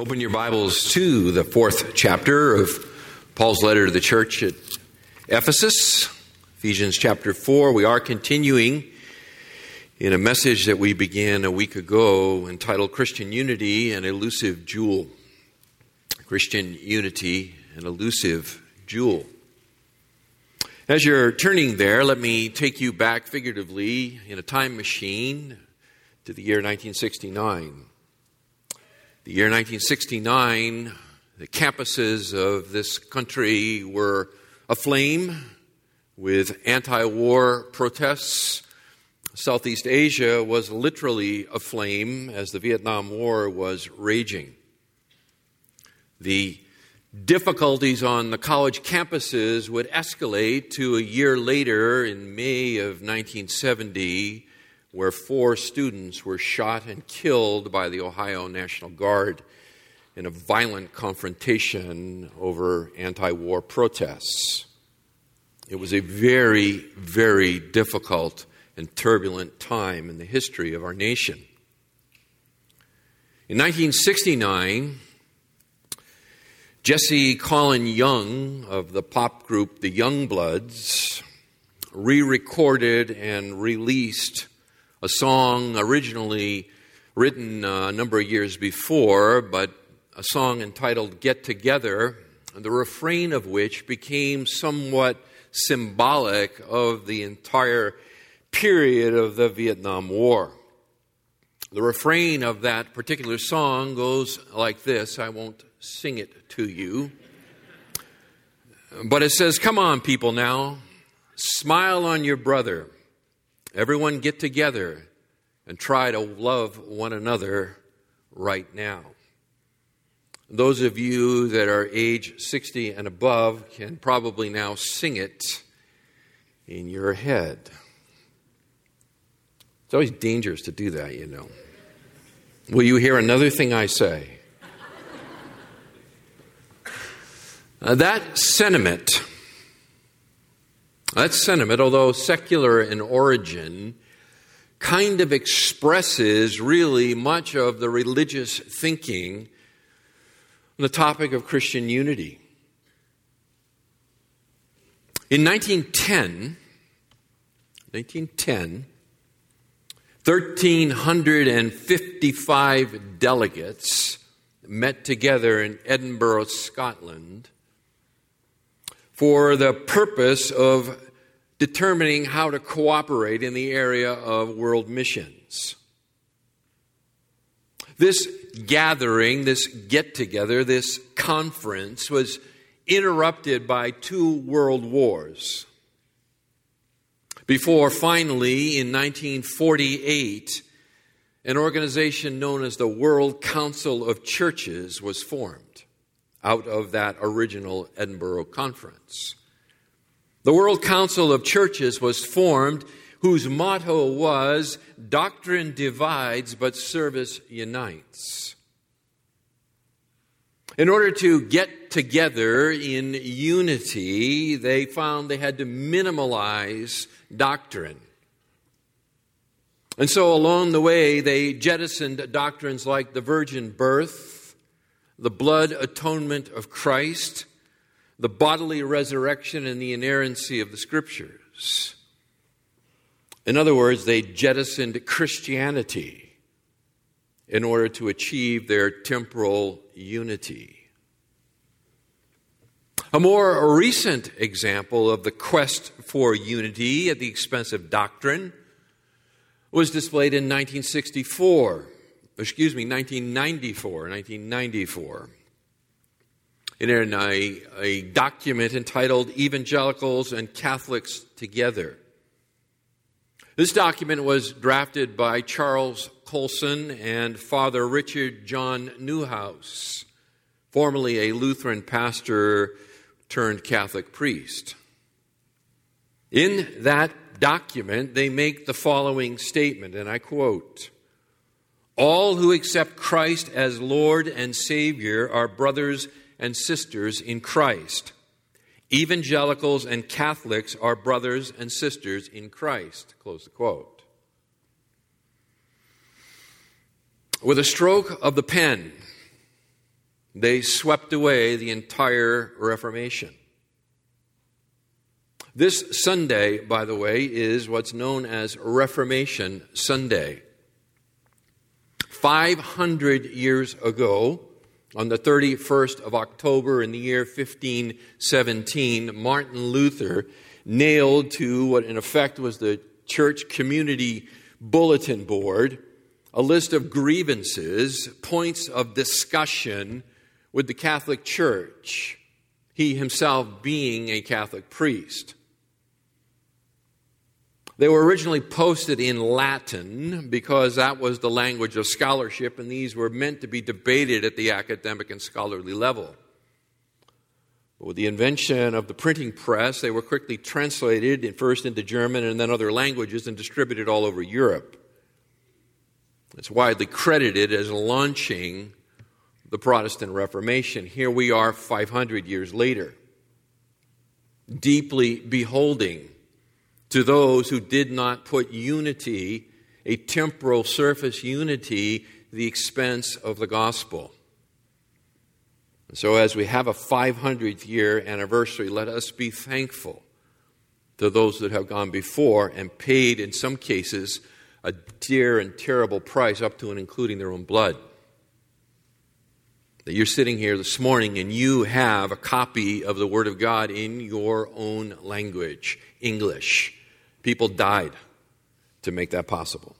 Open your Bibles to the fourth chapter of Paul's letter to the church at Ephesus, Ephesians chapter 4. We are continuing in a message that we began a week ago entitled Christian Unity, an Elusive Jewel. Christian Unity, an Elusive Jewel. As you're turning there, let me take you back figuratively in a time machine to the year 1969. The year 1969, the campuses of this country were aflame with anti war protests. Southeast Asia was literally aflame as the Vietnam War was raging. The difficulties on the college campuses would escalate to a year later in May of 1970 where four students were shot and killed by the Ohio National Guard in a violent confrontation over anti war protests. It was a very, very difficult and turbulent time in the history of our nation. In 1969, Jesse Colin Young of the pop group The Youngbloods re recorded and released a song originally written uh, a number of years before, but a song entitled Get Together, the refrain of which became somewhat symbolic of the entire period of the Vietnam War. The refrain of that particular song goes like this I won't sing it to you. But it says, Come on, people, now. Smile on your brother. Everyone get together and try to love one another right now. Those of you that are age 60 and above can probably now sing it in your head. It's always dangerous to do that, you know. Will you hear another thing I say? Uh, that sentiment that sentiment, although secular in origin, kind of expresses really much of the religious thinking on the topic of Christian unity. In 1910, 1910, 1,355 delegates met together in Edinburgh, Scotland for the purpose of determining how to cooperate in the area of world missions. This gathering, this get together, this conference was interrupted by two world wars. Before finally, in 1948, an organization known as the World Council of Churches was formed out of that original Edinburgh Conference. The World Council of Churches was formed, whose motto was Doctrine divides, but service unites. In order to get together in unity, they found they had to minimalize doctrine. And so along the way, they jettisoned doctrines like the virgin birth, the blood atonement of Christ, the bodily resurrection, and the inerrancy of the Scriptures. In other words, they jettisoned Christianity in order to achieve their temporal unity. A more recent example of the quest for unity at the expense of doctrine was displayed in 1964 excuse me, 1994, 1994, in a, a document entitled Evangelicals and Catholics Together. This document was drafted by Charles Colson and Father Richard John Neuhaus, formerly a Lutheran pastor turned Catholic priest. In that document, they make the following statement, and I quote all who accept Christ as Lord and Savior are brothers and sisters in Christ. Evangelicals and Catholics are brothers and sisters in Christ. Close the quote. With a stroke of the pen, They swept away the entire Reformation. This Sunday, by the way, is what's known as Reformation Sunday. 500 years ago, on the 31st of October in the year 1517, Martin Luther nailed to what in effect was the church community bulletin board a list of grievances, points of discussion with the Catholic Church, he himself being a Catholic priest. They were originally posted in Latin because that was the language of scholarship, and these were meant to be debated at the academic and scholarly level. With the invention of the printing press, they were quickly translated first into German and then other languages and distributed all over Europe. It's widely credited as launching the Protestant Reformation. Here we are 500 years later, deeply beholding to those who did not put unity, a temporal surface unity, the expense of the gospel. And so, as we have a 500th year anniversary, let us be thankful to those that have gone before and paid, in some cases, a dear and terrible price, up to and including their own blood. That you're sitting here this morning and you have a copy of the Word of God in your own language, English. People died to make that possible.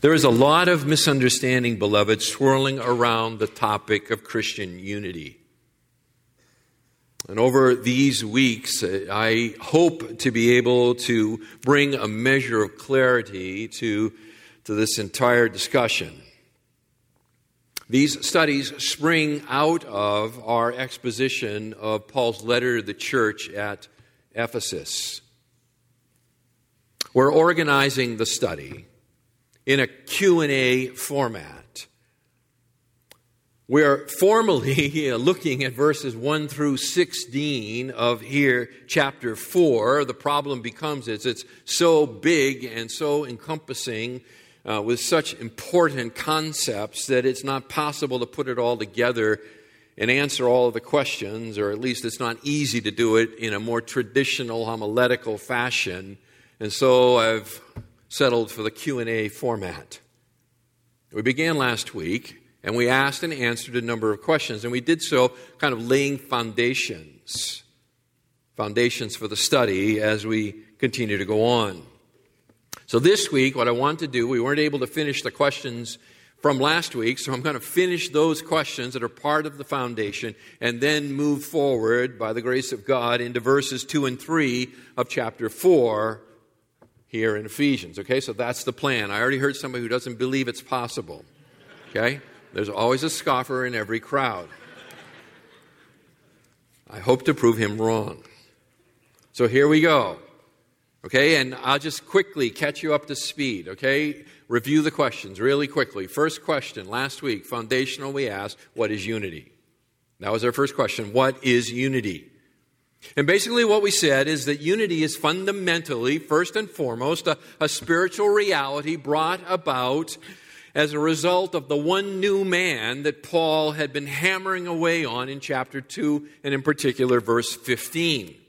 There is a lot of misunderstanding, beloved, swirling around the topic of Christian unity. And over these weeks, I hope to be able to bring a measure of clarity to, to this entire discussion. These studies spring out of our exposition of Paul's letter to the church at Ephesus. We're organizing the study in a Q&A format. We're formally uh, looking at verses 1 through 16 of here, chapter 4. The problem becomes is it's so big and so encompassing uh, with such important concepts that it's not possible to put it all together and answer all of the questions, or at least it's not easy to do it in a more traditional homiletical fashion. And so I've settled for the Q&A format. We began last week and we asked and answered a number of questions and we did so kind of laying foundations foundations for the study as we continue to go on. So this week, what I want to do, we weren't able to finish the questions from last week, so I'm going to finish those questions that are part of the foundation and then move forward by the grace of God into verses 2 and 3 of chapter 4 here in Ephesians. Okay, so that's the plan. I already heard somebody who doesn't believe it's possible. Okay? There's always a scoffer in every crowd. I hope to prove him wrong. So here we go. Okay, and I'll just quickly catch you up to speed, okay? Review the questions really quickly. First question, last week, foundational, we asked, what is unity? That was our first question. What is unity? And basically, what we said is that unity is fundamentally, first and foremost, a, a spiritual reality brought about as a result of the one new man that Paul had been hammering away on in chapter 2, and in particular, verse 15.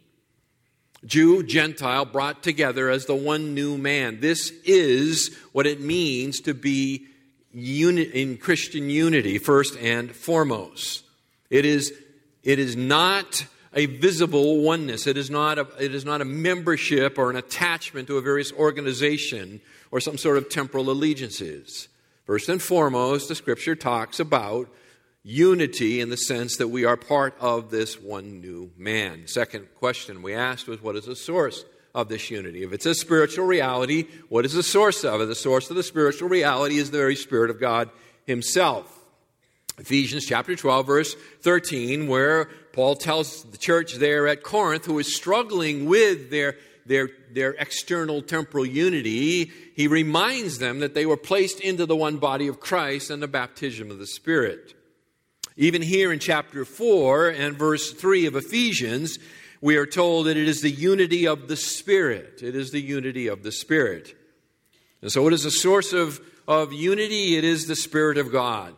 Jew, Gentile brought together as the one new man. This is what it means to be uni- in Christian unity, first and foremost. It is, it is not a visible oneness. It is, not a, it is not a membership or an attachment to a various organization or some sort of temporal allegiances. First and foremost, the scripture talks about unity in the sense that we are part of this one new man. Second question we asked was what is the source of this unity? If it's a spiritual reality, what is the source of it? The source of the spiritual reality is the very Spirit of God Himself. Ephesians chapter 12, verse 13, where Paul tells the church there at Corinth, who is struggling with their, their, their external temporal unity, he reminds them that they were placed into the one body of Christ and the baptism of the Spirit. Even here in chapter 4 and verse 3 of Ephesians, we are told that it is the unity of the Spirit. It is the unity of the Spirit. And so, what is the source of, of unity, it is the Spirit of God.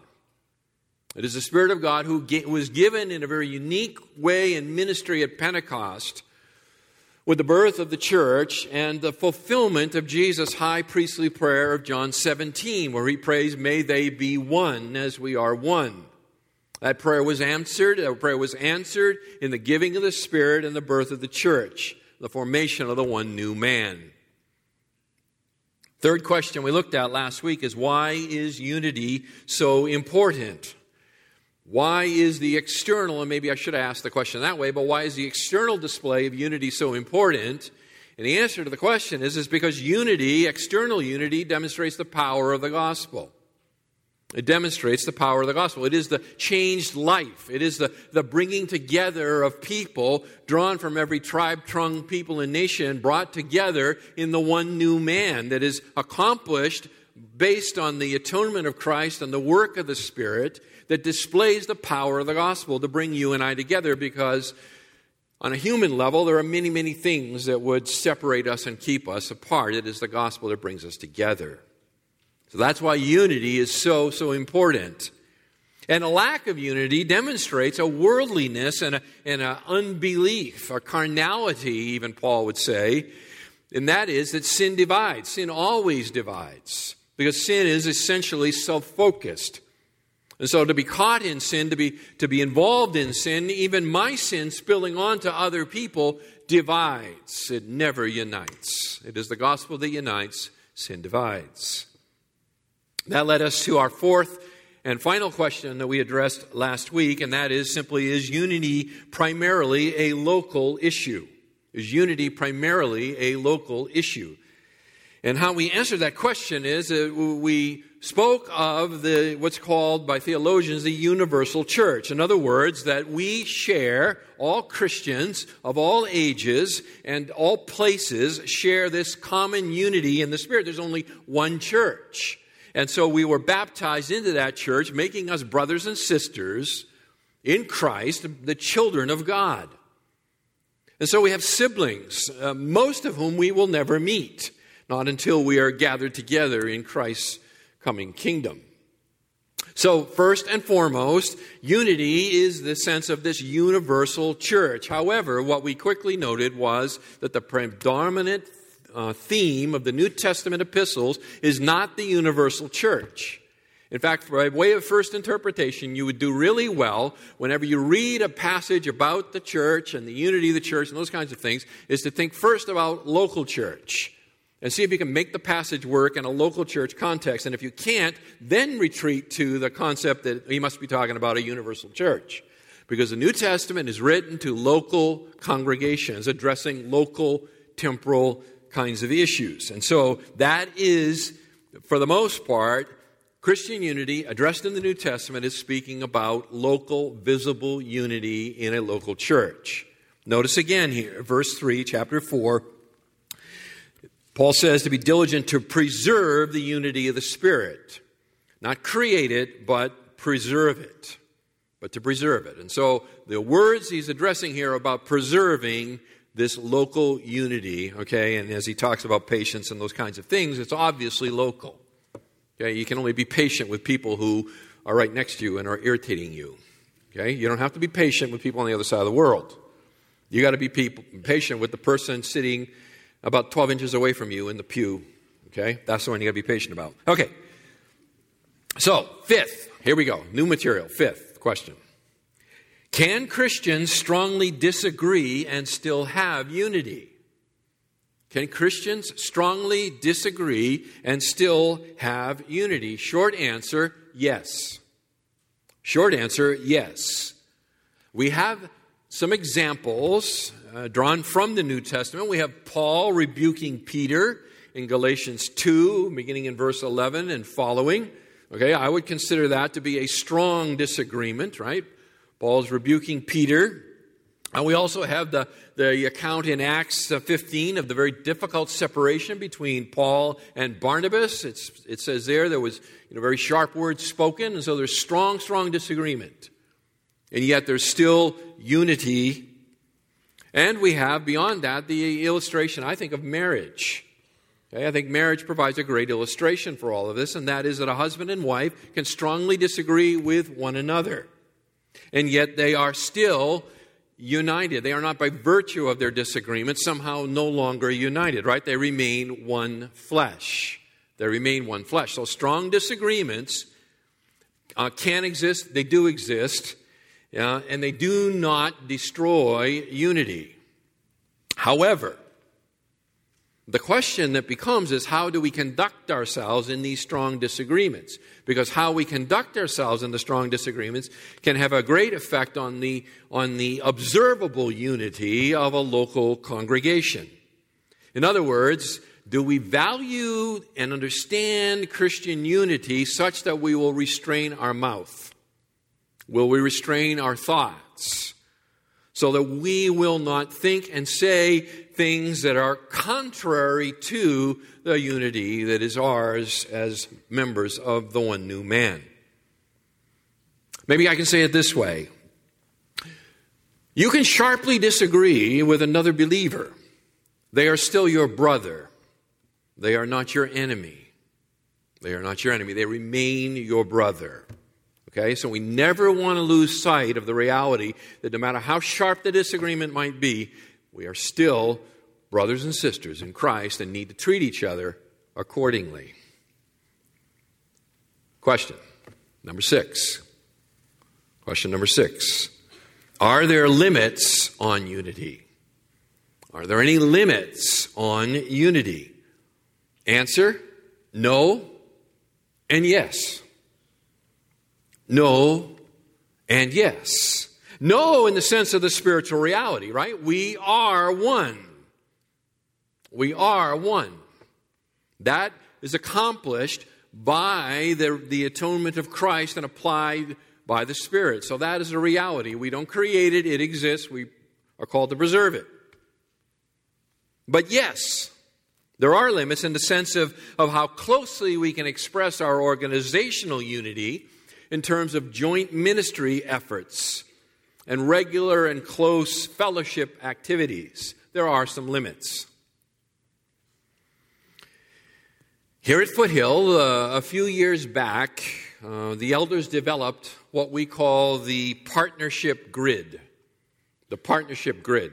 It is the Spirit of God who was given in a very unique way in ministry at Pentecost with the birth of the church and the fulfillment of Jesus' high priestly prayer of John 17, where he prays, May they be one as we are one. That prayer was answered. That prayer was answered in the giving of the Spirit and the birth of the church, the formation of the one new man. Third question we looked at last week is why is unity so important? Why is the external, and maybe I should have asked the question that way, but why is the external display of unity so important? And the answer to the question is, is because unity, external unity, demonstrates the power of the gospel. It demonstrates the power of the gospel. It is the changed life. It is the, the bringing together of people drawn from every tribe, tongue, people, and nation, brought together in the one new man that is accomplished based on the atonement of Christ and the work of the Spirit that displays the power of the gospel to bring you and I together because on a human level, there are many, many things that would separate us and keep us apart. It is the gospel that brings us together. So that's why unity is so, so important. And a lack of unity demonstrates a worldliness and an unbelief, a carnality, even Paul would say. And that is that sin divides. Sin always divides because sin is essentially self focused. And so to be caught in sin, to be, to be involved in sin, even my sin spilling onto other people, divides. It never unites. It is the gospel that unites, sin divides. That led us to our fourth and final question that we addressed last week, and that is simply is unity primarily a local issue? Is unity primarily a local issue? And how we answer that question is that we spoke of the, what's called by theologians the universal church. In other words, that we share, all Christians of all ages and all places share this common unity in the Spirit. There's only one church. And so we were baptized into that church, making us brothers and sisters in Christ, the children of God. And so we have siblings, uh, most of whom we will never meet, not until we are gathered together in Christ's coming kingdom. So, first and foremost, unity is the sense of this universal church. However, what we quickly noted was that the predominant uh, theme of the New Testament epistles is not the universal church. In fact, by way of first interpretation, you would do really well whenever you read a passage about the church and the unity of the church and those kinds of things, is to think first about local church and see if you can make the passage work in a local church context. And if you can't, then retreat to the concept that he must be talking about a universal church. Because the New Testament is written to local congregations addressing local temporal kinds of issues. And so that is, for the most part, Christian unity addressed in the New Testament is speaking about local, visible unity in a local church. Notice again here, verse 3, chapter 4 Paul says to be diligent to preserve the unity of the Spirit. Not create it, but preserve it. But to preserve it. And so the words he's addressing here about preserving this local unity, okay, and as he talks about patience and those kinds of things, it's obviously local. Okay, you can only be patient with people who are right next to you and are irritating you. Okay, you don't have to be patient with people on the other side of the world. You got to be people, patient with the person sitting about 12 inches away from you in the pew. Okay? That's the one you gotta be patient about. Okay. So, fifth, here we go. New material. Fifth question. Can Christians strongly disagree and still have unity? Can Christians strongly disagree and still have unity? Short answer yes. Short answer yes. We have some examples uh, drawn from the New Testament. We have Paul rebuking Peter in Galatians 2, beginning in verse 11 and following. Okay, I would consider that to be a strong disagreement, right? Paul's rebuking Peter. And we also have the, the account in Acts uh, 15 of the very difficult separation between Paul and Barnabas. It's, it says there there was you know, very sharp words spoken, and so there's strong, strong disagreement. And yet there's still unity and we have, beyond that, the illustration, I think, of marriage. Okay, I think marriage provides a great illustration for all of this, and that is that a husband and wife can strongly disagree with one another. And yet they are still united. They are not by virtue of their disagreement somehow no longer united, right? They remain one flesh. They remain one flesh. So strong disagreements uh, can exist, they do exist, uh, and they do not destroy unity. However, the question that becomes is how do we conduct ourselves in these strong disagreements? Because how we conduct ourselves in the strong disagreements can have a great effect on the, on the observable unity of a local congregation. In other words, do we value and understand Christian unity such that we will restrain our mouth? Will we restrain our thoughts? So that we will not think and say things that are contrary to the unity that is ours as members of the one new man. Maybe I can say it this way You can sharply disagree with another believer, they are still your brother, they are not your enemy. They are not your enemy, they remain your brother. Okay, so we never want to lose sight of the reality that no matter how sharp the disagreement might be, we are still brothers and sisters in Christ and need to treat each other accordingly. Question number six. Question number six. Are there limits on unity? Are there any limits on unity? Answer no and yes. No and yes. No, in the sense of the spiritual reality, right? We are one. We are one. That is accomplished by the, the atonement of Christ and applied by the Spirit. So that is a reality. We don't create it, it exists. We are called to preserve it. But yes, there are limits in the sense of, of how closely we can express our organizational unity in terms of joint ministry efforts and regular and close fellowship activities. There are some limits. Here at Foothill, uh, a few years back, uh, the elders developed what we call the partnership grid. The partnership grid.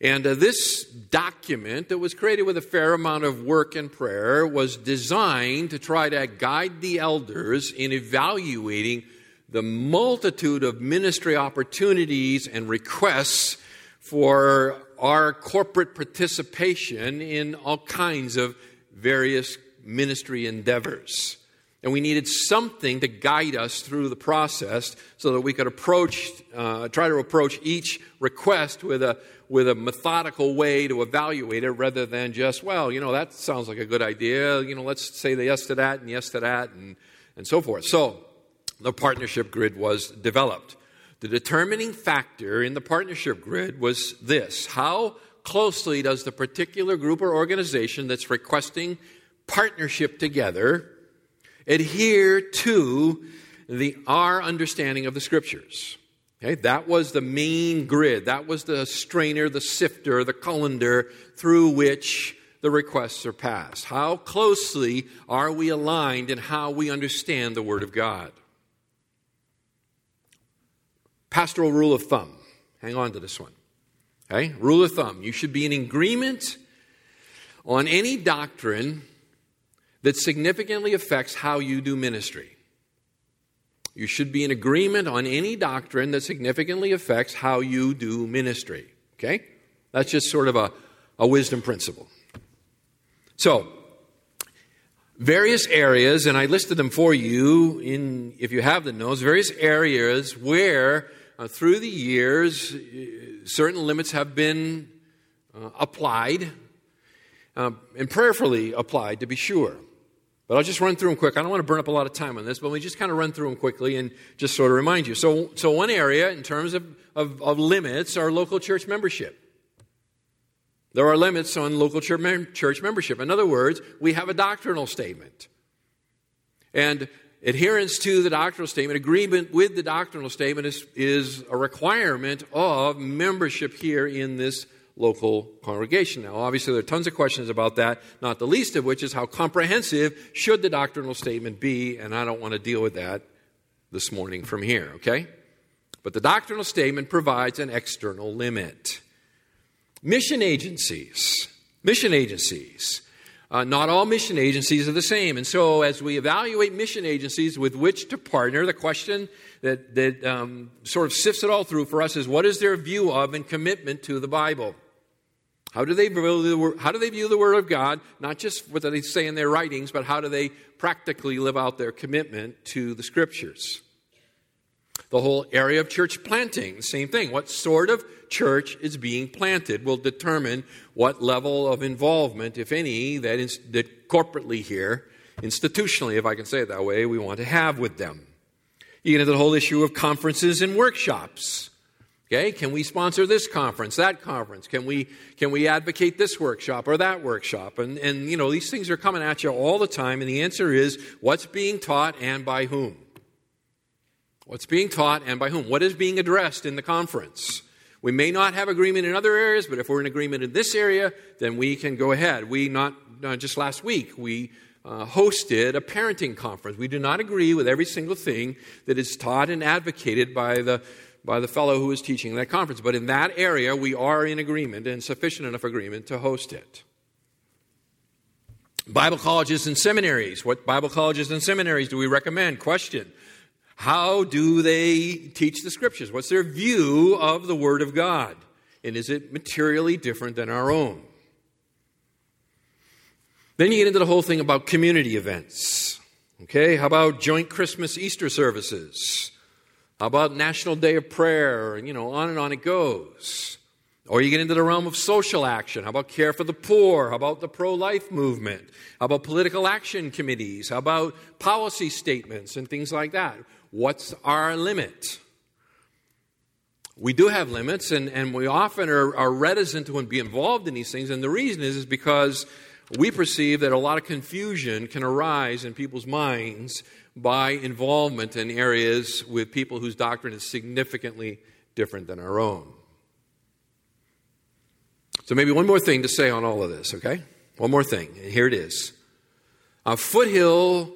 And uh, this document that was created with a fair amount of work and prayer was designed to try to guide the elders in evaluating the multitude of ministry opportunities and requests for our corporate participation in all kinds of various ministry endeavors. And we needed something to guide us through the process so that we could approach, uh, try to approach each request with a, with a methodical way to evaluate it rather than just, well, you know, that sounds like a good idea. You know, let's say the yes to that and yes to that and, and so forth. So the partnership grid was developed. The determining factor in the partnership grid was this how closely does the particular group or organization that's requesting partnership together adhere to the, our understanding of the scriptures. Okay, that was the main grid. That was the strainer, the sifter, the colander through which the requests are passed. How closely are we aligned in how we understand the Word of God? Pastoral rule of thumb. Hang on to this one. Okay? Rule of thumb. You should be in agreement on any doctrine that significantly affects how you do ministry. You should be in agreement on any doctrine that significantly affects how you do ministry. Okay? That's just sort of a, a wisdom principle. So, various areas, and I listed them for you in, if you have the notes, various areas where uh, through the years uh, certain limits have been uh, applied uh, and prayerfully applied to be sure. But I'll just run through them quick. I don't want to burn up a lot of time on this, but me just kind of run through them quickly and just sort of remind you. So, so one area in terms of, of, of limits are local church membership. There are limits on local church membership. In other words, we have a doctrinal statement. And adherence to the doctrinal statement, agreement with the doctrinal statement, is, is a requirement of membership here in this local congregation. Now, obviously, there are tons of questions about that, not the least of which is how comprehensive should the doctrinal statement be, and I don't want to deal with that this morning from here, okay? But the doctrinal statement provides an external limit. Mission agencies, mission agencies. Uh, not all mission agencies are the same. And so, as we evaluate mission agencies with which to partner, the question that, that um, sort of sifts it all through for us is what is their view of and commitment to the Bible? How do they view the, how do they view the Word of God? Not just what they say in their writings, but how do they practically live out their commitment to the Scriptures? The whole area of church planting, same thing. What sort of church is being planted will determine what level of involvement, if any, that, is, that corporately here, institutionally, if I can say it that way, we want to have with them. You get into the whole issue of conferences and workshops. Okay, can we sponsor this conference, that conference? Can we can we advocate this workshop or that workshop? And and you know these things are coming at you all the time, and the answer is what's being taught and by whom. What's being taught and by whom? What is being addressed in the conference? We may not have agreement in other areas, but if we're in agreement in this area, then we can go ahead. We not uh, just last week we uh, hosted a parenting conference. We do not agree with every single thing that is taught and advocated by the by the fellow who is teaching that conference, but in that area we are in agreement and sufficient enough agreement to host it. Bible colleges and seminaries. What Bible colleges and seminaries do we recommend? Question. How do they teach the scriptures? What's their view of the Word of God? And is it materially different than our own? Then you get into the whole thing about community events. Okay, how about joint Christmas Easter services? How about National Day of Prayer? You know, on and on it goes. Or you get into the realm of social action. How about care for the poor? How about the pro life movement? How about political action committees? How about policy statements and things like that? What's our limit? We do have limits, and, and we often are, are reticent to be involved in these things. And the reason is, is because we perceive that a lot of confusion can arise in people's minds by involvement in areas with people whose doctrine is significantly different than our own. So, maybe one more thing to say on all of this, okay? One more thing. And here it is. A foothill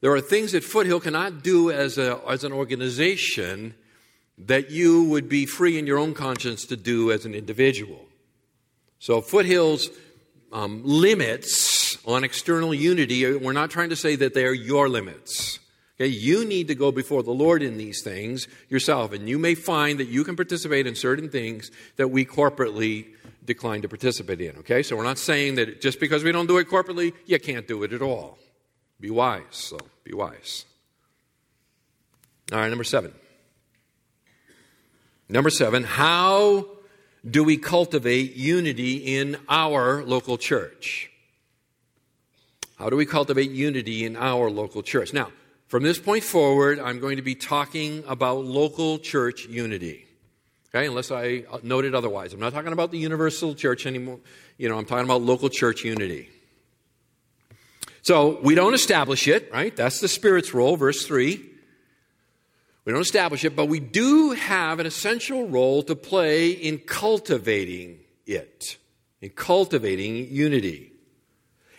there are things that Foothill cannot do as, a, as an organization that you would be free in your own conscience to do as an individual. So, Foothill's um, limits on external unity, uh, we're not trying to say that they are your limits. Okay, you need to go before the Lord in these things yourself, and you may find that you can participate in certain things that we corporately decline to participate in. Okay, so we're not saying that just because we don't do it corporately, you can't do it at all. Be wise, so be wise. All right, number seven. Number seven, how do we cultivate unity in our local church? How do we cultivate unity in our local church? Now, from this point forward, I'm going to be talking about local church unity. Okay, unless I uh, noted otherwise. I'm not talking about the universal church anymore. You know, I'm talking about local church unity. So we don't establish it, right? That's the Spirit's role, verse 3. We don't establish it, but we do have an essential role to play in cultivating it, in cultivating unity.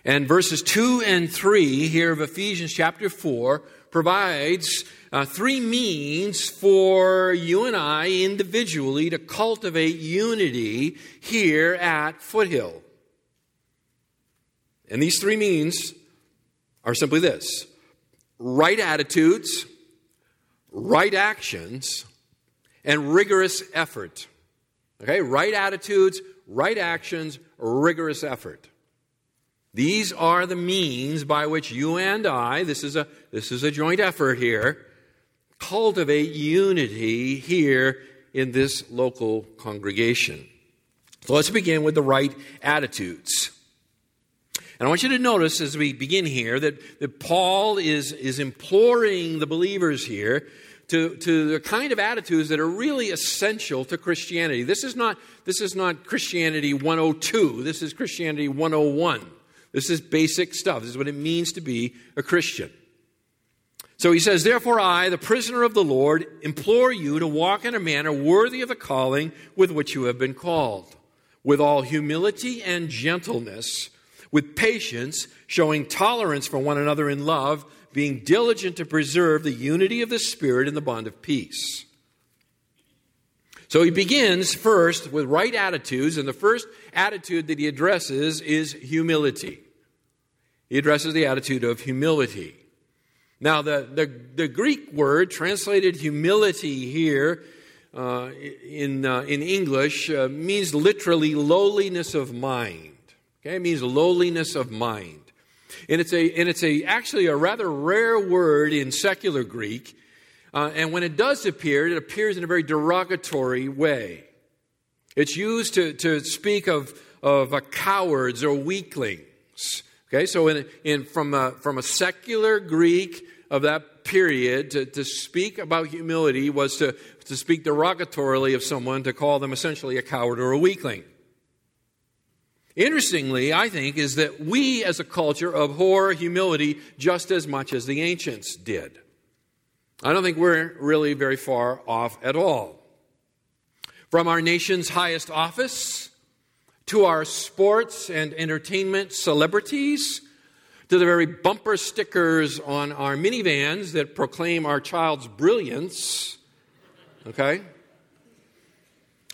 And verses 2 and 3 here of Ephesians chapter 4 provides uh, three means for you and I individually to cultivate unity here at Foothill. And these three means are simply this right attitudes, right actions, and rigorous effort. Okay, right attitudes, right actions, rigorous effort. These are the means by which you and I, this is a, this is a joint effort here, cultivate unity here in this local congregation. So let's begin with the right attitudes. And I want you to notice as we begin here that, that Paul is, is imploring the believers here to, to the kind of attitudes that are really essential to Christianity. This is not, this is not Christianity 102, this is Christianity 101. This is basic stuff. This is what it means to be a Christian. So he says, Therefore, I, the prisoner of the Lord, implore you to walk in a manner worthy of the calling with which you have been called with all humility and gentleness, with patience, showing tolerance for one another in love, being diligent to preserve the unity of the Spirit in the bond of peace. So he begins first with right attitudes, and the first attitude that he addresses is humility. He addresses the attitude of humility. Now, the, the, the Greek word translated humility here uh, in, uh, in English uh, means literally lowliness of mind. Okay, it means lowliness of mind. And it's, a, and it's a, actually a rather rare word in secular Greek. Uh, and when it does appear, it appears in a very derogatory way. It's used to, to speak of, of cowards or weaklings. Okay, so in, in, from, a, from a secular Greek of that period, to, to speak about humility was to, to speak derogatorily of someone, to call them essentially a coward or a weakling. Interestingly, I think, is that we as a culture abhor humility just as much as the ancients did. I don't think we're really very far off at all. From our nation's highest office to our sports and entertainment celebrities, to the very bumper stickers on our minivans that proclaim our child's brilliance. Okay?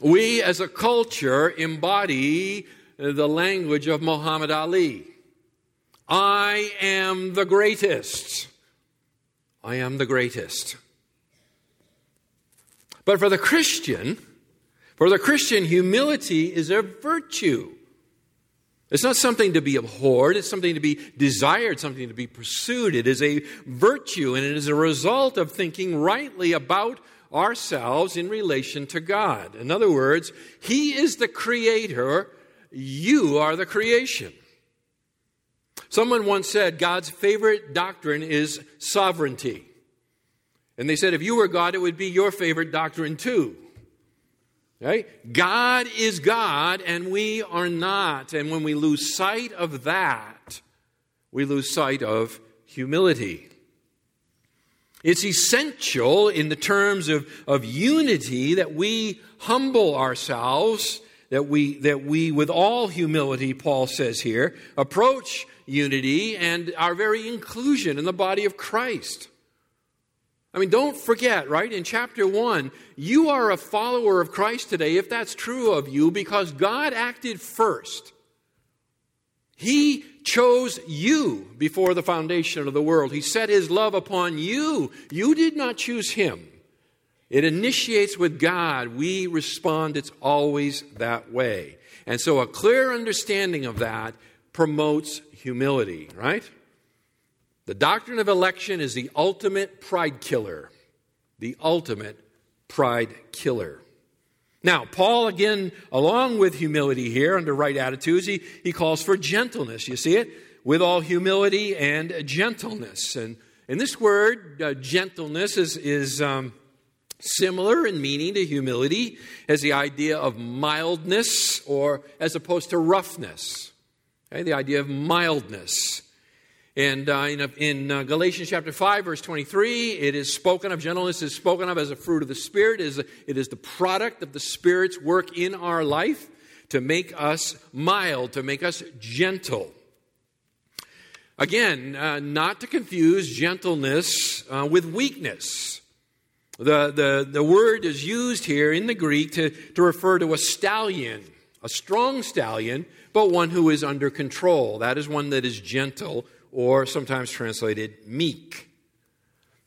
We as a culture embody the language of Muhammad Ali. I am the greatest. I am the greatest. But for the Christian, for the Christian, humility is a virtue. It's not something to be abhorred, it's something to be desired, something to be pursued. It is a virtue, and it is a result of thinking rightly about ourselves in relation to God. In other words, He is the creator, you are the creation. Someone once said God's favorite doctrine is sovereignty. And they said if you were God, it would be your favorite doctrine too. Right? God is God and we are not. And when we lose sight of that, we lose sight of humility. It's essential in the terms of, of unity that we humble ourselves, that we, that we, with all humility, Paul says here, approach unity and our very inclusion in the body of Christ. I mean, don't forget, right? In chapter 1, you are a follower of Christ today, if that's true of you, because God acted first. He chose you before the foundation of the world. He set his love upon you. You did not choose him. It initiates with God. We respond, it's always that way. And so a clear understanding of that promotes humility, right? The doctrine of election is the ultimate pride killer. The ultimate pride killer. Now, Paul, again, along with humility here, under right attitudes, he, he calls for gentleness. You see it? With all humility and gentleness. And, and this word, uh, gentleness, is, is um, similar in meaning to humility as the idea of mildness or as opposed to roughness. Okay? The idea of mildness. And uh, in, in uh, Galatians chapter 5, verse 23, it is spoken of, gentleness is spoken of as a fruit of the Spirit. It is, it is the product of the Spirit's work in our life to make us mild, to make us gentle. Again, uh, not to confuse gentleness uh, with weakness. The, the, the word is used here in the Greek to, to refer to a stallion, a strong stallion, but one who is under control. That is one that is gentle or sometimes translated meek.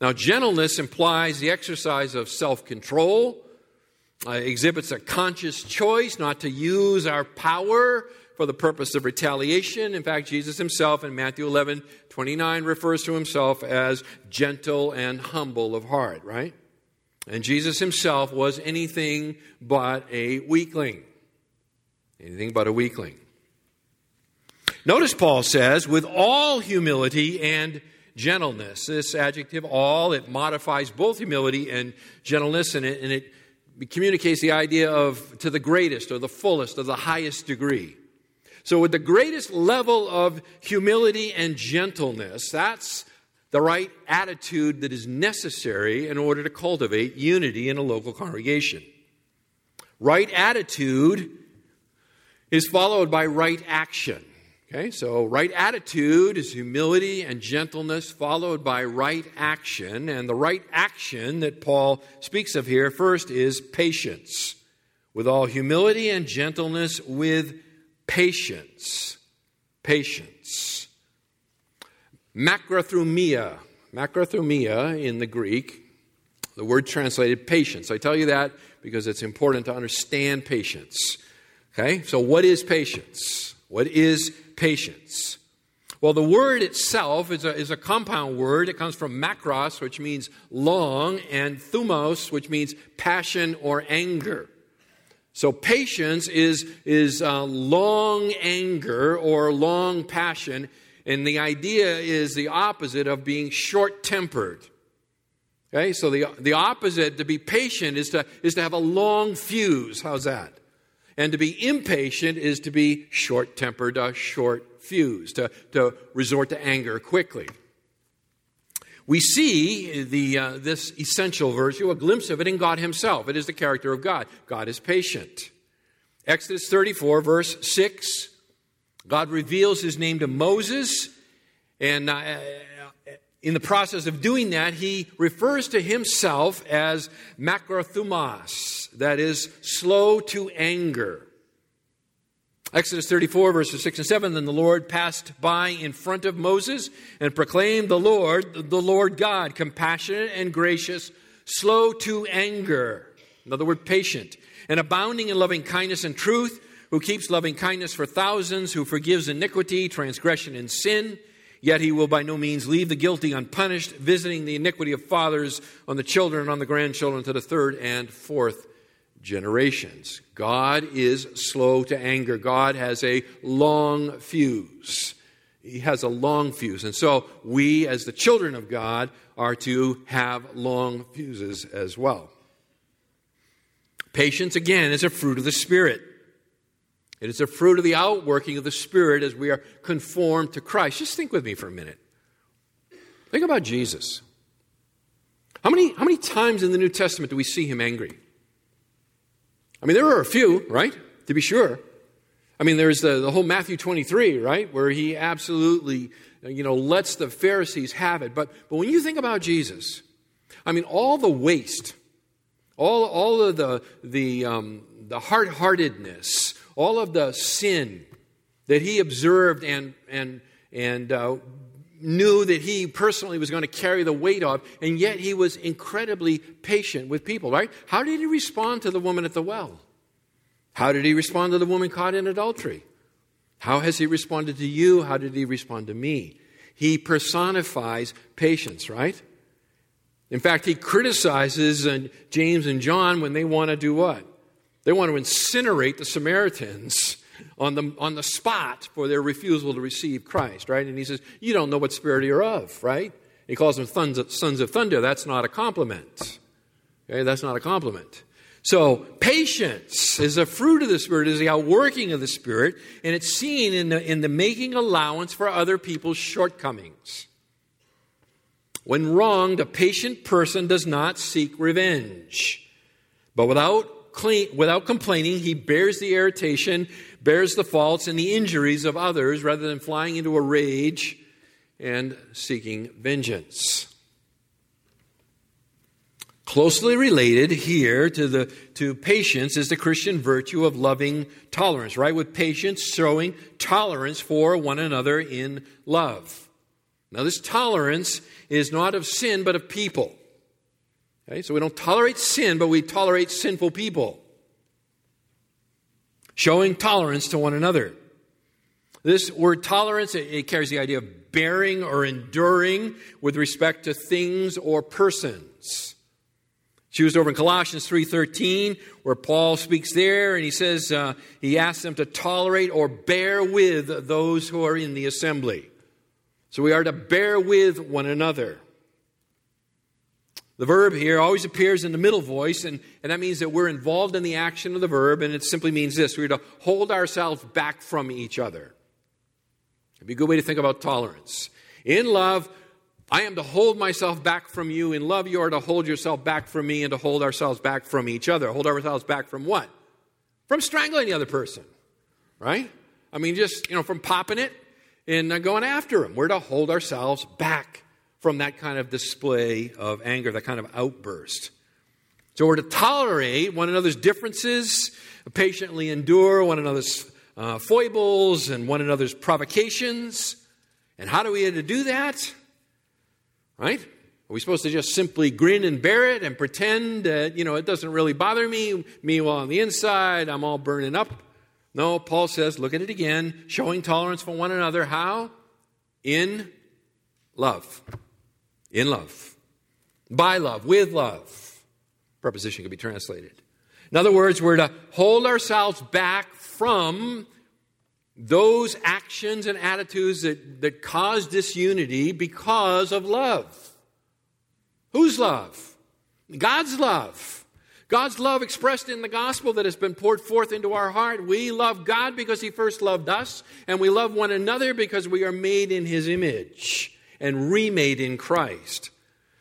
Now, gentleness implies the exercise of self control, uh, exhibits a conscious choice not to use our power for the purpose of retaliation. In fact, Jesus himself in Matthew 11 29 refers to himself as gentle and humble of heart, right? And Jesus himself was anything but a weakling. Anything but a weakling. Notice Paul says, with all humility and gentleness. This adjective, all, it modifies both humility and gentleness, and it, and it communicates the idea of to the greatest or the fullest or the highest degree. So, with the greatest level of humility and gentleness, that's the right attitude that is necessary in order to cultivate unity in a local congregation. Right attitude is followed by right action. Okay, so right attitude is humility and gentleness, followed by right action. And the right action that Paul speaks of here first is patience. With all humility and gentleness, with patience. Patience. Macrothumia. Macrothumia in the Greek, the word translated patience. I tell you that because it's important to understand patience. Okay, so what is patience? What is patience? Well, the word itself is a, is a compound word. It comes from makros, which means long, and thumos, which means passion or anger. So patience is, is uh, long anger or long passion, and the idea is the opposite of being short tempered. Okay, so the, the opposite to be patient is to, is to have a long fuse. How's that? And to be impatient is to be short tempered, a short fuse, to, to resort to anger quickly. We see the, uh, this essential virtue, a glimpse of it in God Himself. It is the character of God. God is patient. Exodus 34, verse 6, God reveals His name to Moses, and uh, in the process of doing that, He refers to Himself as Macrothumos, that is, slow to anger. Exodus 34, verses 6 and 7 Then the Lord passed by in front of Moses and proclaimed the Lord, the Lord God, compassionate and gracious, slow to anger. In other words, patient, and abounding in loving kindness and truth, who keeps loving kindness for thousands, who forgives iniquity, transgression, and sin. Yet he will by no means leave the guilty unpunished, visiting the iniquity of fathers on the children and on the grandchildren to the third and fourth generations. God is slow to anger. God has a long fuse. He has a long fuse. And so we, as the children of God, are to have long fuses as well. Patience, again, is a fruit of the Spirit. It is a fruit of the outworking of the Spirit as we are conformed to Christ. Just think with me for a minute. Think about Jesus. How many, how many times in the New Testament do we see him angry? I mean, there are a few, right? To be sure. I mean, there's the, the whole Matthew 23, right? Where he absolutely, you know, lets the Pharisees have it. But, but when you think about Jesus, I mean, all the waste, all, all of the, the, um, the hard heartedness, all of the sin that he observed and, and, and uh, knew that he personally was going to carry the weight of, and yet he was incredibly patient with people, right? How did he respond to the woman at the well? How did he respond to the woman caught in adultery? How has he responded to you? How did he respond to me? He personifies patience, right? In fact, he criticizes uh, James and John when they want to do what? They want to incinerate the Samaritans on the, on the spot for their refusal to receive Christ, right? And he says, You don't know what spirit you're of, right? He calls them sons of, sons of thunder. That's not a compliment. Okay, that's not a compliment. So, patience is a fruit of the Spirit, is the outworking of the Spirit, and it's seen in the, in the making allowance for other people's shortcomings. When wronged, a patient person does not seek revenge. But without, clean, without complaining, he bears the irritation bears the faults and the injuries of others rather than flying into a rage and seeking vengeance. Closely related here to the to patience is the Christian virtue of loving tolerance, right? With patience showing tolerance for one another in love. Now this tolerance is not of sin but of people. Okay? So we don't tolerate sin, but we tolerate sinful people showing tolerance to one another. This word tolerance, it, it carries the idea of bearing or enduring with respect to things or persons. It's used over in Colossians 3.13 where Paul speaks there and he says uh, he asks them to tolerate or bear with those who are in the assembly. So we are to bear with one another. The verb here always appears in the middle voice, and, and that means that we're involved in the action of the verb, and it simply means this we're to hold ourselves back from each other. It'd be a good way to think about tolerance. In love, I am to hold myself back from you. In love, you are to hold yourself back from me and to hold ourselves back from each other. Hold ourselves back from what? From strangling the other person. right? I mean, just, you know, from popping it and uh, going after them. We're to hold ourselves back from that kind of display of anger, that kind of outburst. So we're to tolerate one another's differences, patiently endure one another's uh, foibles and one another's provocations. And how do we to do that? Right? Are we supposed to just simply grin and bear it and pretend that, you know, it doesn't really bother me? Meanwhile, on the inside, I'm all burning up. No, Paul says, look at it again, showing tolerance for one another. How? In love. In love. By love, with love. Preposition could be translated. In other words, we're to hold ourselves back from those actions and attitudes that, that cause disunity because of love. Whose love? God's love. God's love expressed in the gospel that has been poured forth into our heart. We love God because He first loved us, and we love one another because we are made in His image and remade in Christ.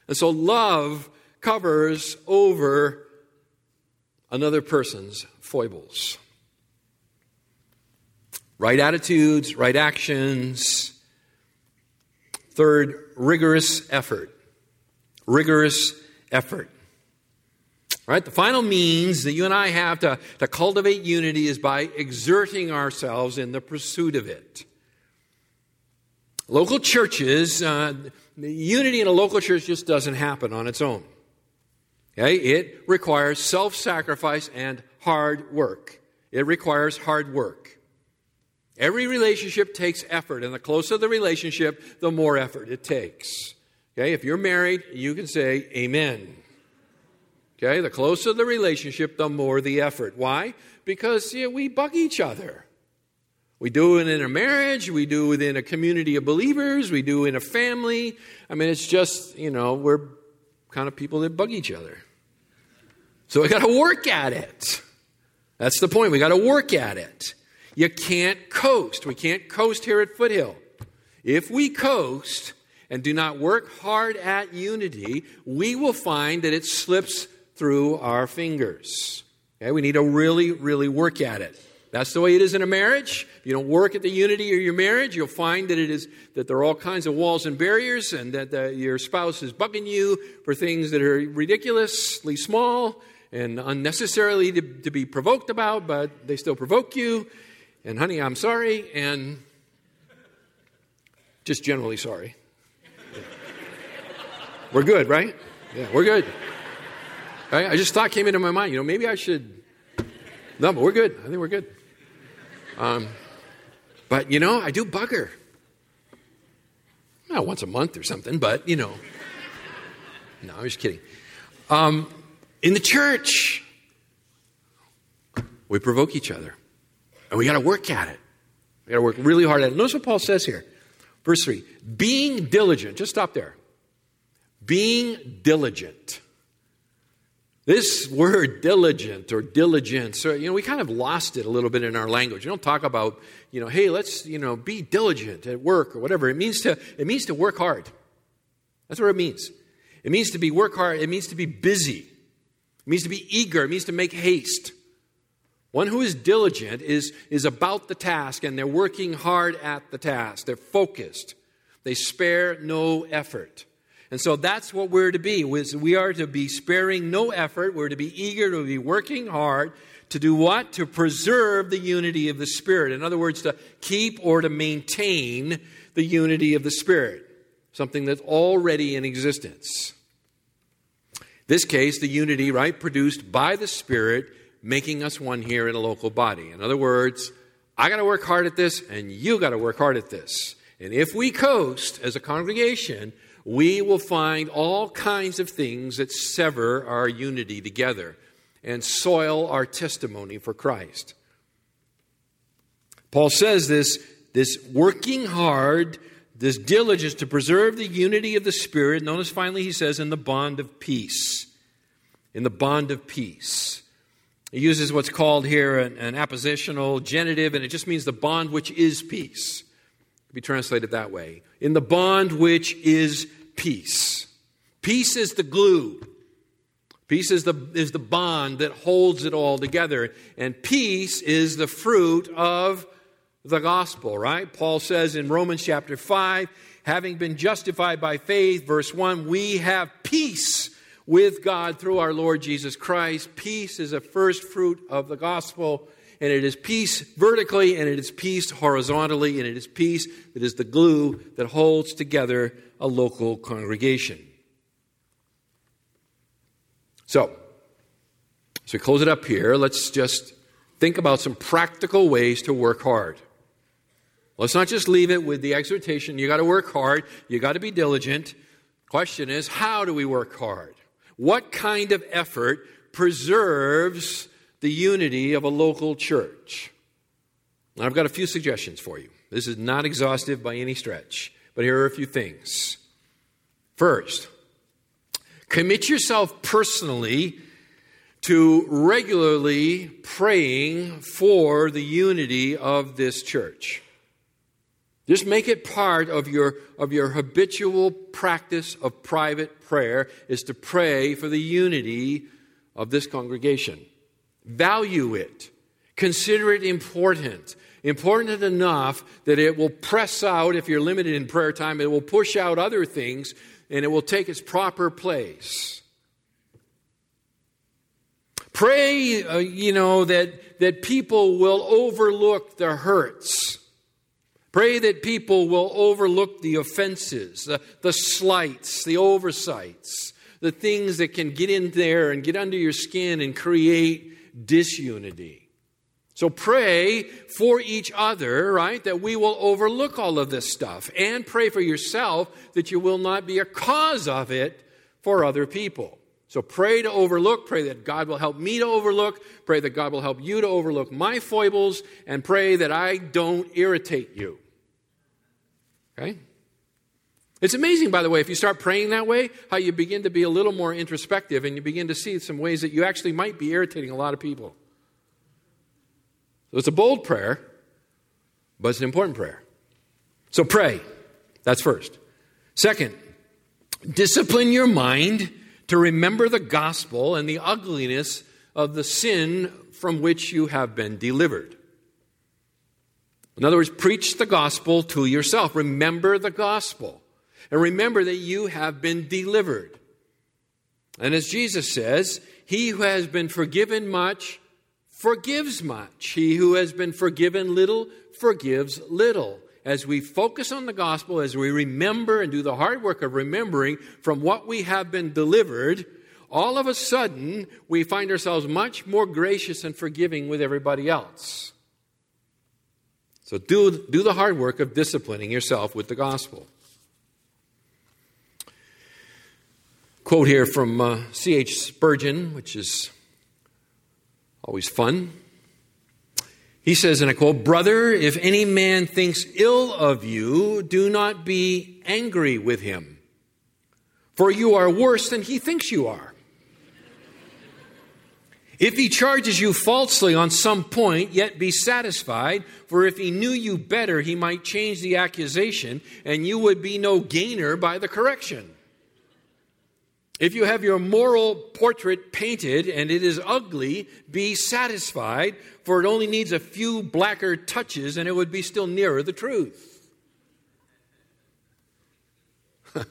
And so love covers over another person's foibles. Right attitudes, right actions. Third, rigorous effort rigorous effort. Right? The final means that you and I have to, to cultivate unity is by exerting ourselves in the pursuit of it. Local churches, uh, unity in a local church just doesn't happen on its own. Okay? It requires self sacrifice and hard work. It requires hard work. Every relationship takes effort, and the closer the relationship, the more effort it takes. Okay, if you're married, you can say amen. Okay, the closer the relationship, the more the effort. Why? Because yeah, we bug each other. We do it in a marriage, we do it in a community of believers, we do it in a family. I mean, it's just, you know, we're kind of people that bug each other. So we got to work at it. That's the point. We got to work at it. You can't coast. We can't coast here at Foothill. If we coast, and do not work hard at unity, we will find that it slips through our fingers. Okay? We need to really, really work at it. That's the way it is in a marriage. If you don't work at the unity of your marriage, you'll find that it is that there are all kinds of walls and barriers, and that the, your spouse is bugging you for things that are ridiculously small and unnecessarily to, to be provoked about, but they still provoke you. And honey, I'm sorry, and just generally sorry. We're good, right? Yeah, we're good. Right? I just thought came into my mind, you know, maybe I should. No, but we're good. I think we're good. Um, but, you know, I do bugger. Not once a month or something, but, you know. No, I'm just kidding. Um, in the church, we provoke each other. And we got to work at it. We got to work really hard at it. Notice what Paul says here. Verse 3 Being diligent. Just stop there. Being diligent. This word diligent or diligence, or, you know, we kind of lost it a little bit in our language. We don't talk about, you know, hey, let's, you know, be diligent at work or whatever. It means to, it means to work hard. That's what it means. It means to be work hard. It means to be busy. It means to be eager. It means to make haste. One who is diligent is, is about the task and they're working hard at the task. They're focused. They spare no effort. And so that's what we're to be. We are to be sparing no effort. We're to be eager to be working hard to do what? To preserve the unity of the Spirit. In other words, to keep or to maintain the unity of the Spirit, something that's already in existence. This case, the unity, right, produced by the Spirit, making us one here in a local body. In other words, I got to work hard at this, and you got to work hard at this. And if we coast as a congregation, we will find all kinds of things that sever our unity together and soil our testimony for Christ. Paul says this, this working hard, this diligence to preserve the unity of the Spirit. Notice finally he says, in the bond of peace. In the bond of peace. He uses what's called here an, an appositional genitive, and it just means the bond which is peace. Be translated that way. In the bond which is peace. Peace is the glue. Peace is the, is the bond that holds it all together. And peace is the fruit of the gospel, right? Paul says in Romans chapter 5, having been justified by faith, verse 1, we have peace with God through our Lord Jesus Christ. Peace is a first fruit of the gospel, and it is peace vertically, and it is peace horizontally, and it is peace that is the glue that holds together a local congregation. So, as we close it up here, let's just think about some practical ways to work hard. Let's not just leave it with the exhortation, you got to work hard, you got to be diligent. Question is, how do we work hard? What kind of effort preserves the unity of a local church? I've got a few suggestions for you. This is not exhaustive by any stretch, but here are a few things. First, commit yourself personally to regularly praying for the unity of this church. Just make it part of your, of your habitual practice of private prayer is to pray for the unity of this congregation. Value it. Consider it important. Important enough that it will press out, if you're limited in prayer time, it will push out other things and it will take its proper place. Pray, uh, you know, that, that people will overlook the hurts Pray that people will overlook the offenses, the, the slights, the oversights, the things that can get in there and get under your skin and create disunity. So pray for each other, right? That we will overlook all of this stuff. And pray for yourself that you will not be a cause of it for other people. So pray to overlook, pray that God will help me to overlook, pray that God will help you to overlook my foibles, and pray that I don't irritate you. Okay? It's amazing, by the way, if you start praying that way, how you begin to be a little more introspective and you begin to see some ways that you actually might be irritating a lot of people. So it's a bold prayer, but it's an important prayer. So pray. That's first. Second, discipline your mind to remember the gospel and the ugliness of the sin from which you have been delivered. In other words, preach the gospel to yourself. Remember the gospel. And remember that you have been delivered. And as Jesus says, he who has been forgiven much forgives much. He who has been forgiven little forgives little. As we focus on the gospel, as we remember and do the hard work of remembering from what we have been delivered, all of a sudden we find ourselves much more gracious and forgiving with everybody else. So do, do the hard work of disciplining yourself with the gospel. Quote here from uh, C.H. Spurgeon, which is always fun. He says, and I quote, Brother, if any man thinks ill of you, do not be angry with him, for you are worse than he thinks you are. If he charges you falsely on some point, yet be satisfied, for if he knew you better, he might change the accusation, and you would be no gainer by the correction. If you have your moral portrait painted and it is ugly, be satisfied, for it only needs a few blacker touches and it would be still nearer the truth. you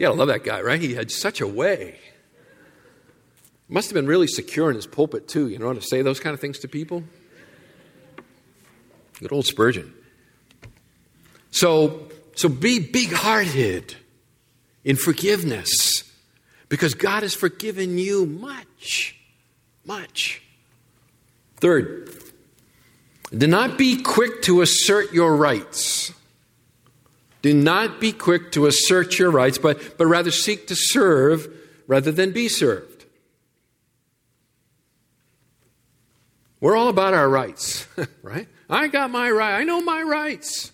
gotta love that guy, right? He had such a way. Must have been really secure in his pulpit, too, you know, how to say those kind of things to people. Good old Spurgeon. So, so be big hearted in forgiveness because God has forgiven you much, much. Third, do not be quick to assert your rights. Do not be quick to assert your rights, but, but rather seek to serve rather than be served. We're all about our rights, right? I got my right. I know my rights.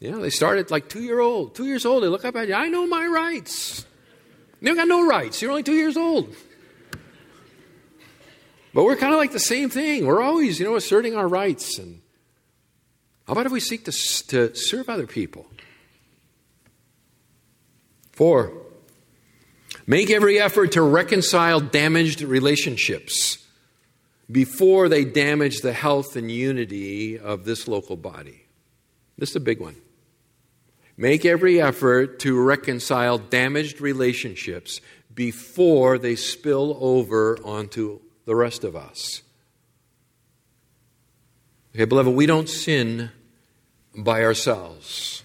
You know, they started like two year old, two years old. They look up at you. I know my rights. You got no rights. You're only two years old. But we're kind of like the same thing. We're always, you know, asserting our rights. And how about if we seek to, to serve other people? Four, Make every effort to reconcile damaged relationships before they damage the health and unity of this local body. This is a big one. Make every effort to reconcile damaged relationships before they spill over onto the rest of us. Okay, beloved, we don't sin by ourselves.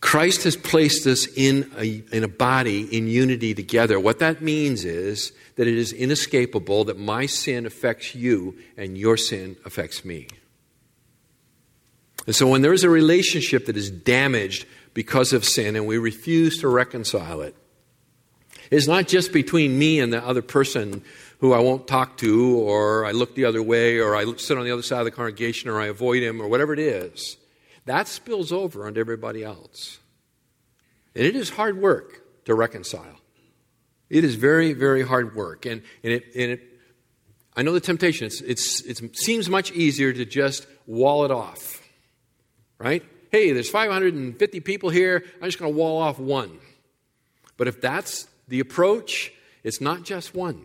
Christ has placed us in a, in a body in unity together. What that means is that it is inescapable that my sin affects you and your sin affects me. And so when there is a relationship that is damaged because of sin and we refuse to reconcile it, it's not just between me and the other person who I won't talk to, or I look the other way, or I sit on the other side of the congregation, or I avoid him, or whatever it is. That spills over onto everybody else. And it is hard work to reconcile. It is very, very hard work. And, and, it, and it, I know the temptation. It's, it's, it seems much easier to just wall it off right? Hey, there's 550 people here. I'm just going to wall off one. But if that's the approach, it's not just one.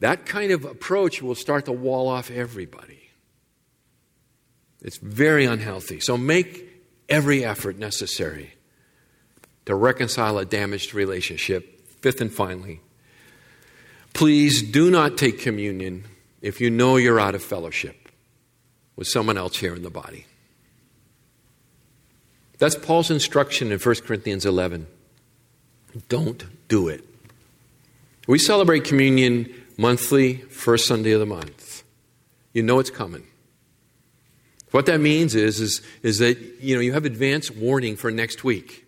That kind of approach will start to wall off everybody. It's very unhealthy. So make every effort necessary to reconcile a damaged relationship. Fifth and finally, please do not take communion if you know you're out of fellowship with someone else here in the body. That's Paul's instruction in 1 Corinthians 11. Don't do it. We celebrate communion monthly, first Sunday of the month. You know it's coming. What that means is, is, is that you know you have advance warning for next week.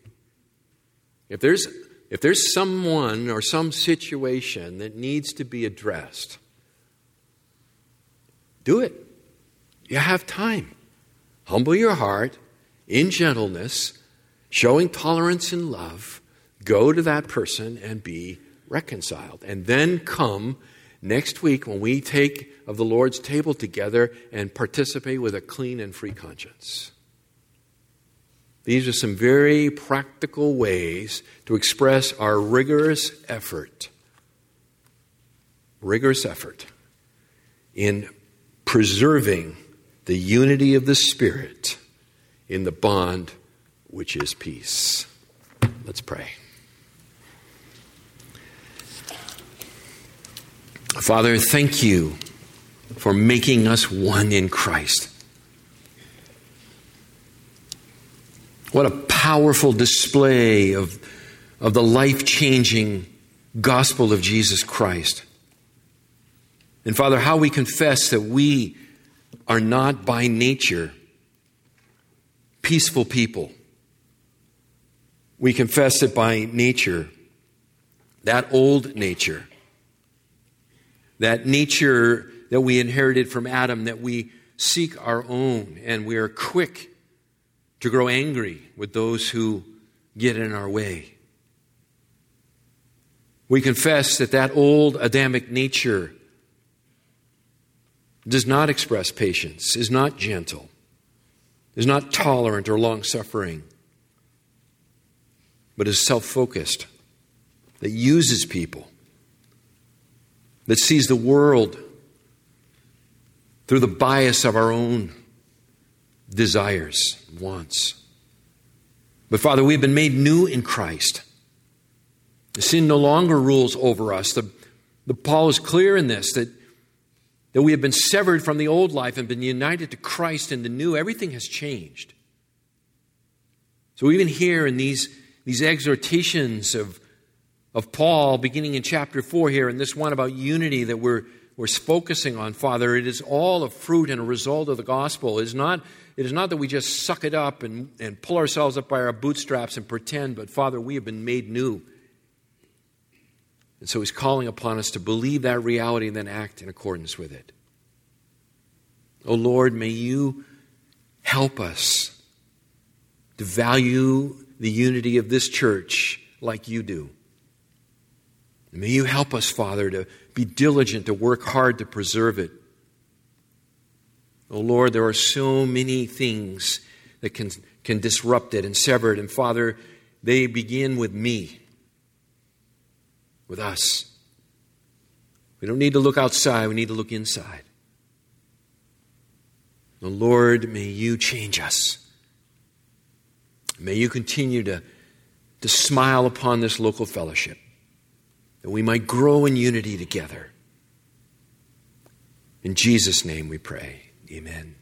If there's if there's someone or some situation that needs to be addressed, do it. You have time. Humble your heart in gentleness, showing tolerance and love. Go to that person and be reconciled. And then come next week when we take of the Lord's table together and participate with a clean and free conscience. These are some very practical ways to express our rigorous effort. Rigorous effort in preserving the unity of the Spirit in the bond which is peace. Let's pray. Father, thank you for making us one in Christ. What a powerful display of, of the life changing gospel of Jesus Christ. And Father, how we confess that we are not by nature peaceful people. We confess that by nature, that old nature, that nature that we inherited from Adam, that we seek our own, and we are quick to grow angry with those who get in our way. We confess that that old Adamic nature does not express patience, is not gentle, is not tolerant or long suffering, but is self focused, that uses people, that sees the world through the bias of our own desires, wants. But Father, we've been made new in Christ. Sin no longer rules over us. The, the Paul is clear in this that that we have been severed from the old life and been united to Christ in the new, everything has changed. So even here in these, these exhortations of, of Paul, beginning in chapter 4 here, and this one about unity that we're, we're focusing on, Father, it is all a fruit and a result of the gospel. It is not, it is not that we just suck it up and, and pull ourselves up by our bootstraps and pretend, but Father, we have been made new. And so he's calling upon us to believe that reality and then act in accordance with it. Oh Lord, may you help us to value the unity of this church like you do. May you help us, Father, to be diligent, to work hard to preserve it. Oh Lord, there are so many things that can, can disrupt it and sever it. And Father, they begin with me, with us. We don't need to look outside, we need to look inside. The Lord, may you change us. May you continue to, to smile upon this local fellowship, that we might grow in unity together. In Jesus' name we pray. Amen.